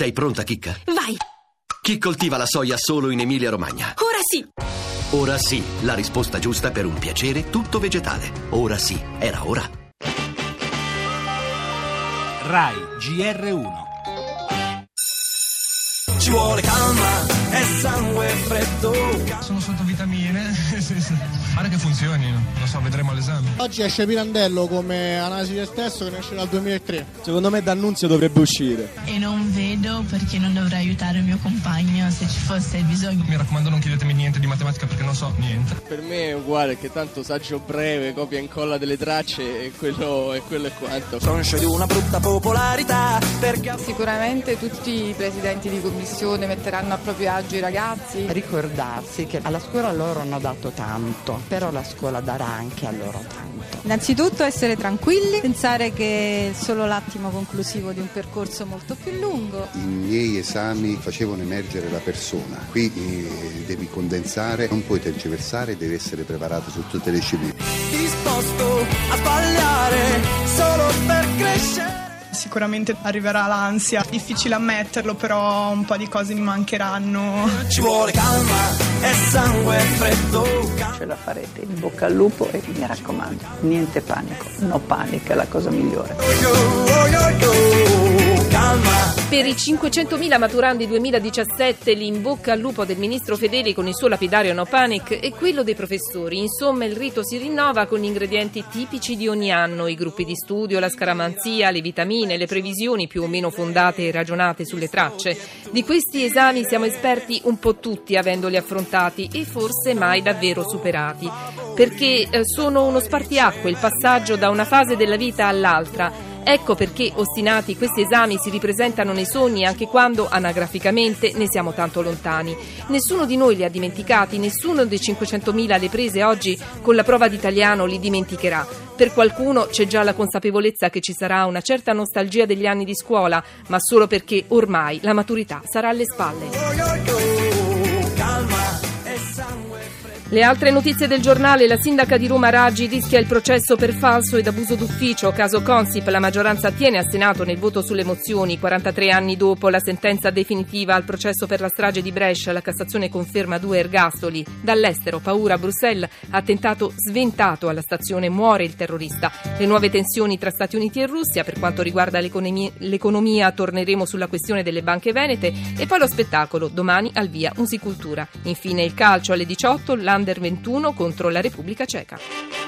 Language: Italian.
Sei pronta, Chicca? Vai! Chi coltiva la soia solo in Emilia-Romagna? Ora sì! Ora sì, la risposta giusta per un piacere tutto vegetale. Ora sì, era ora. RAI GR1 Ci vuole calma e sangue freddo. Sono sotto sì. Pare che funzioni, non so, vedremo all'esame. Oggi esce Pirandello come analisi del testo che ne esce dal 2003. Secondo me D'Annunzio dovrebbe uscire. E non vedo perché non dovrei aiutare il mio compagno se ci fosse bisogno. Mi raccomando non chiedetemi niente di matematica perché non so niente. Per me è uguale, che tanto saggio breve, copia e incolla delle tracce e quello, e quello è quanto. Conscio di una brutta popolarità perché Sicuramente tutti i presidenti di commissione metteranno a proprio agio i ragazzi. Ricordarsi che alla scuola loro hanno dato tanto, però la scuola darà anche a loro tanto. Innanzitutto essere tranquilli, pensare che è solo l'attimo conclusivo di un percorso molto più lungo. I miei esami facevano emergere la persona, qui eh, devi condensare, non puoi tergiversare, devi essere preparato su tutte le discipline. disposto a sbagliare solo per crescere. Sicuramente arriverà l'ansia, difficile ammetterlo, però un po' di cose mi mancheranno. Ci vuole calma e sangue freddo. Ce la farete, in bocca al lupo e mi raccomando, niente panico, no panico è la cosa migliore. Calma. Per i 500.000 maturandi 2017 l'in bocca al lupo del ministro Fedeli con il suo lapidario No Panic e quello dei professori. Insomma, il rito si rinnova con gli ingredienti tipici di ogni anno, i gruppi di studio, la scaramanzia, le vitamine, le previsioni più o meno fondate e ragionate sulle tracce. Di questi esami siamo esperti un po' tutti avendoli affrontati e forse mai davvero superati, perché eh, sono uno spartiacque, il passaggio da una fase della vita all'altra. Ecco perché, ostinati, questi esami si ripresentano nei sogni anche quando, anagraficamente, ne siamo tanto lontani. Nessuno di noi li ha dimenticati, nessuno dei 500.000 alle prese oggi con la prova d'italiano li dimenticherà. Per qualcuno c'è già la consapevolezza che ci sarà una certa nostalgia degli anni di scuola, ma solo perché ormai la maturità sarà alle spalle. Le altre notizie del giornale, la sindaca di Roma Raggi rischia il processo per falso ed abuso d'ufficio, caso Consip, la maggioranza tiene a Senato nel voto sulle mozioni, 43 anni dopo la sentenza definitiva al processo per la strage di Brescia, la Cassazione conferma due ergastoli, dall'estero paura a Bruxelles, attentato sventato alla stazione, muore il terrorista, le nuove tensioni tra Stati Uniti e Russia, per quanto riguarda l'economia, l'economia torneremo sulla questione delle banche venete. E poi lo spettacolo, domani al via Musicultura, infine il calcio alle 18, l'Under 21 contro la Repubblica Ceca.